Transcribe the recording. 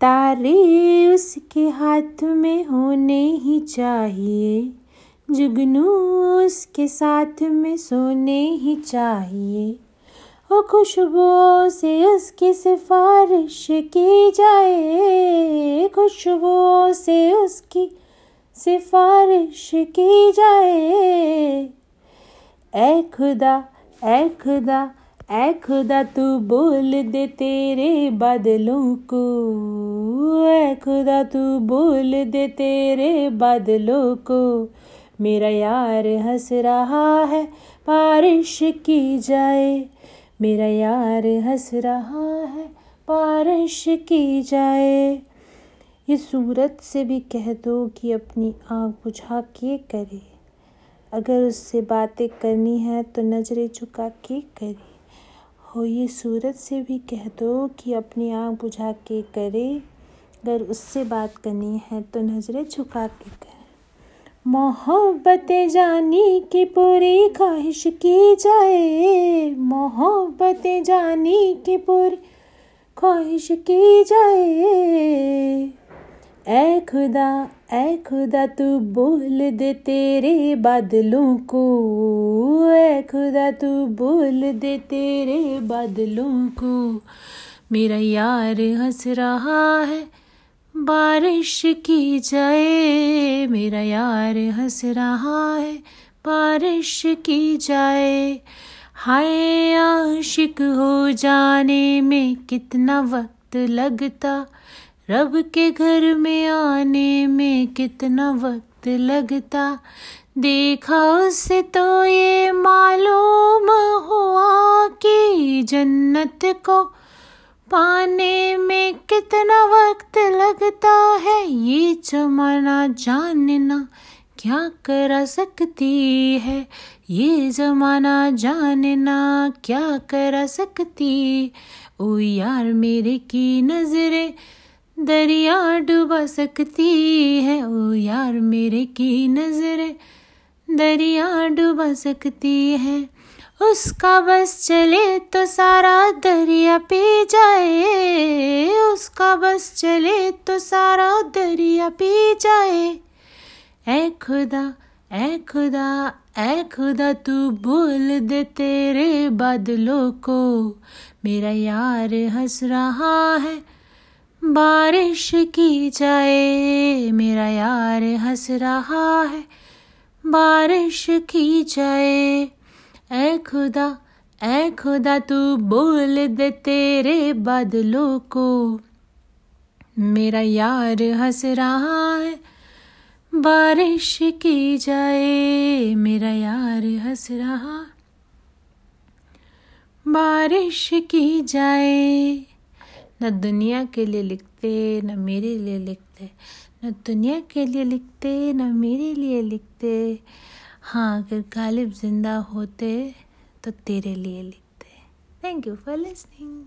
तारे उसके हाथ में होने ही चाहिए। जुगनू उसके साथ में सोने ही चाहिए। ओ खुशबू से उसकी सिफारिश की जाए। खुशबू से उसकी सिफारिश की जाए। ए खुदा ए खुदा ऐ खुदा तू बोल दे तेरे बादलों को। ऐ खुदा तू बोल दे तेरे बादलों को। मेरा यार हंस रहा है, बारिश की जाए। मेरा यार हंस रहा है, बारिश की जाए। ये सूरत से भी कह दो कि अपनी आँख बुझा के करे। अगर उससे बातें करनी है तो नज़रें झुका के करे। हो ये सूरत से भी कह दो कि अपनी आँख बुझा के करे। अगर उससे बात करनी है तो नज़रें झुका के करें। मोहब्बत जानी की पूरी ख्वाहिश की जाए। मोहब्बत जानी की पूरी ख्वाहिश की जाए। ऐ खुदा ऐ खुदा, तू बोल दे तेरे बादलों को। ऐ खुदा, तू बोल दे तेरे बादलों को। मेरा यार हंस रहा है, बारिश की जाए मेरा यार हंस रहा है, बारिश की जाए हाय, आशिक हो जाने में कितना वक्त लगता। रब के घर में आने में कितना वक्त लगता। देखा उससे तो ये मालूम हुआ कि जन्नत को पाने में कितना वक्त लगता है। ये जमाना जानना क्या करा सकती है? ये जमाना जानना क्या करा सकती? ओ यार मेरे की नज़रें दरिया डुबा सकती है, ओ यार मेरे की नज़र। दरिया डुबा सकती है, उसका बस चले तो सारा दरिया पी जाए। उसका बस चले तो सारा दरिया पी जाए। ऐ खुदा ऐ खुदा ऐ खुदा तू बोल दे तेरे बादलों को। मेरा यार हंस रहा है बारिश की जाए, मेरा यार हंस रहा है। बारिश की जाए, ऐ खुदा ऐ खुदा, तू बोल दे तेरे बादलों को। मेरा यार हंस रहा है, बारिश की जाए, मेरा यार हंस रहा। बारिश की जाए न दुनिया के लिए लिखते, न मेरे लिए लिखते। न दुनिया के लिए लिखते, न मेरे लिए लिखते। हाँ अगर गालिब ज़िंदा होते तो तेरे लिए लिखते। Thank you for listening